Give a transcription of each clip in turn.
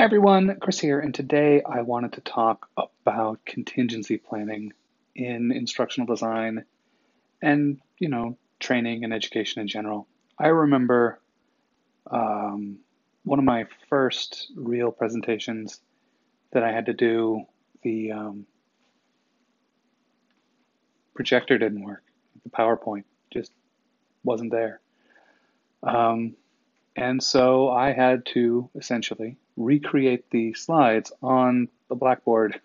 Hi everyone, Chris here, and today I wanted to talk about contingency planning in instructional design and, you know, training and education in general. I remember um, one of my first real presentations that I had to do, the um, projector didn't work. The PowerPoint just wasn't there. Um, and so I had to essentially recreate the slides on the blackboard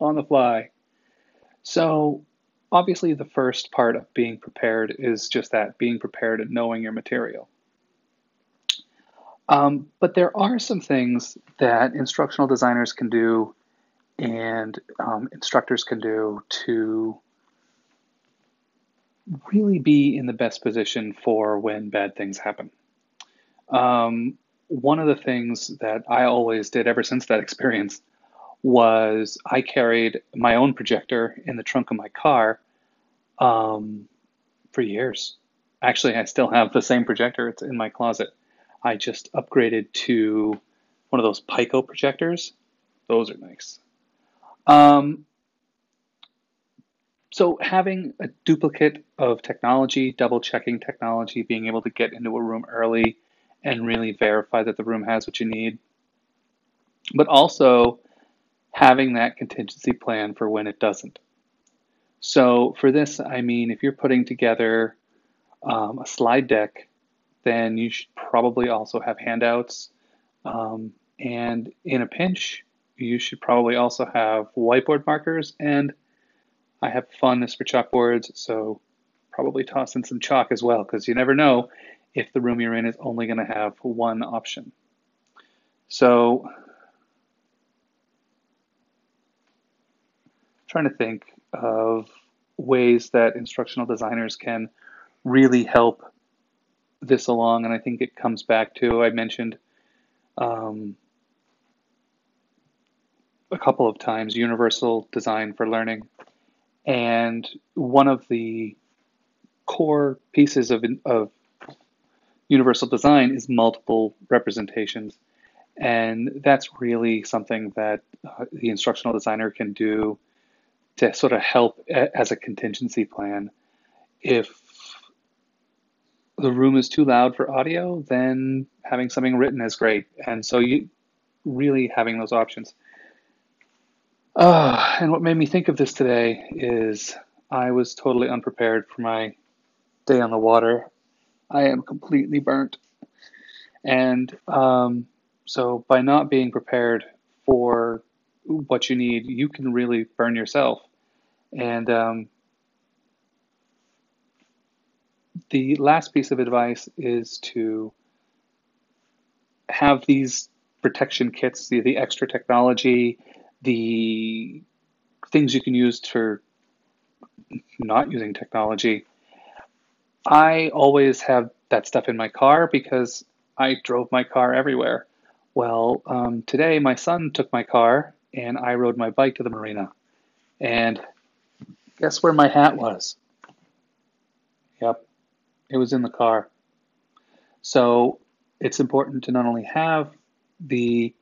on the fly. So obviously the first part of being prepared is just that, being prepared and knowing your material. Um, but there are some things that instructional designers can do and um, instructors can do to really be in the best position for when bad things happen. Um, one of the things that I always did ever since that experience was I carried my own projector in the trunk of my car um, for years. Actually, I still have the same projector. It's in my closet. I just upgraded to one of those Pico projectors. Those are nice. Um, so having a duplicate of technology, double checking technology, being able to get into a room early, and really verify that the room has what you need. But also having that contingency plan for when it doesn't. So for this, I mean, if you're putting together um, a slide deck, then you should probably also have handouts. Um, and in a pinch, you should probably also have whiteboard markers. And I have fondness for chalkboards, so probably toss in some chalk as well, because you never know if the room you're in is only going to have one option. So trying to think of ways that instructional designers can really help this along, and I think it comes back to I mentioned um, a couple of times universal design for learning, and one of the core pieces of of universal design is multiple representations. And that's really something that uh, the instructional designer can do to sort of help a, as a contingency plan. If the room is too loud for audio, then having something written is great. And so you really having those options. Uh, and what made me think of this today is I was totally unprepared for my day on the water I am completely burnt. And um, so, by not being prepared for what you need, you can really burn yourself. And um, the last piece of advice is to have these protection kits, the, the extra technology, the things you can use for not using technology I always have that stuff in my car because I drove my car everywhere. Well, um, today my son took my car and I rode my bike to the marina. And guess where my hat was? Yep, it was in the car. So it's important to not only have the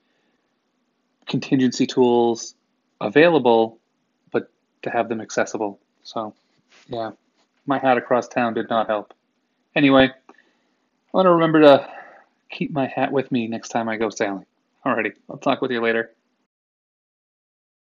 contingency tools available, but to have them accessible. So, yeah my hat across town did not help. Anyway, I want to remember to keep my hat with me next time I go sailing. Alrighty, I'll talk with you later.